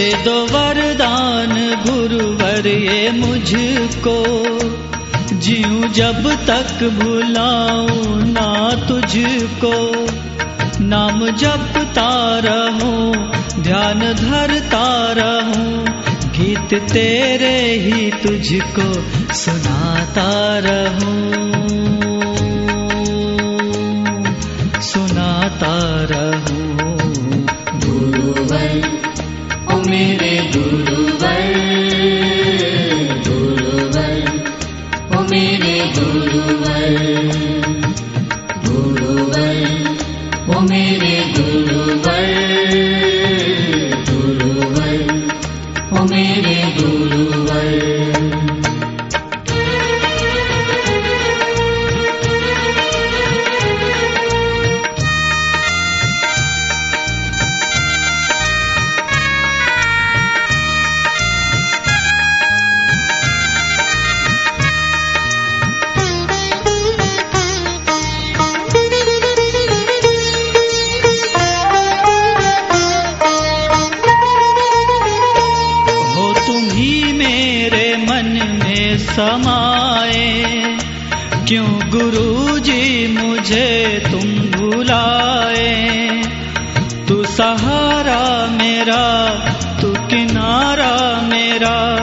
दे दो वरदान गुरुवर, ये मुझको। जीऊं जब तक भुलाऊं ना तुझको। नाम जपता रहूँ, ध्यान धरता रहूँ, गीत तेरे ही तुझको सुनाता रहूँ। सुनाता रहूँ। मेरे गुरुवर गुरुवर ओ मेरे गुरुवर गुरुवर ओ मेरे गुरुवर गुरुवर ओ मेरे समाए क्यों गुरु जी मुझे तुम भुलाए? तू सहारा मेरा, तू किनारा मेरा,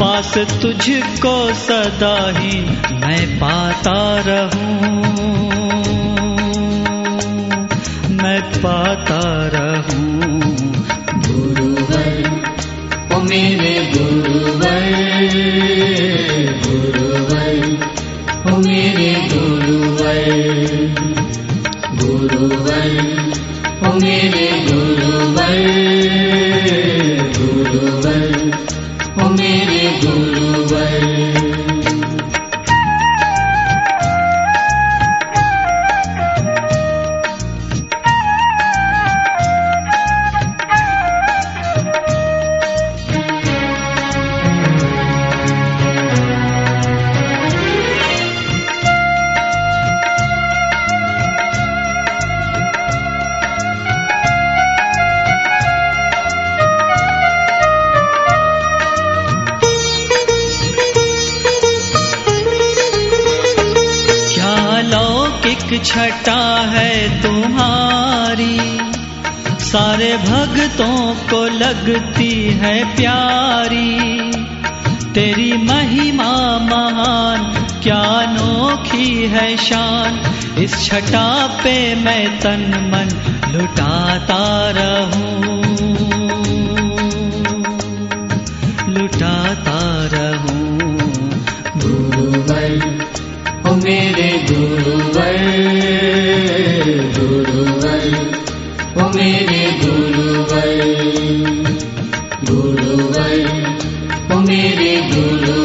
पास तुझको सदा ही मैं पाता रहूँ। मैं पाता रहूँ। गुरुवर, ओ मेरे गुरुवर छटा है तुम्हारी। सारे भक्तों को लगती है प्यारी। तेरी महिमा महान, क्या नोखी है शान। इस छटा पे मैं तन मन लुटाता रहूँ। लुटाता रहूँ। गुरुवर ओ मेरे ओ मेरे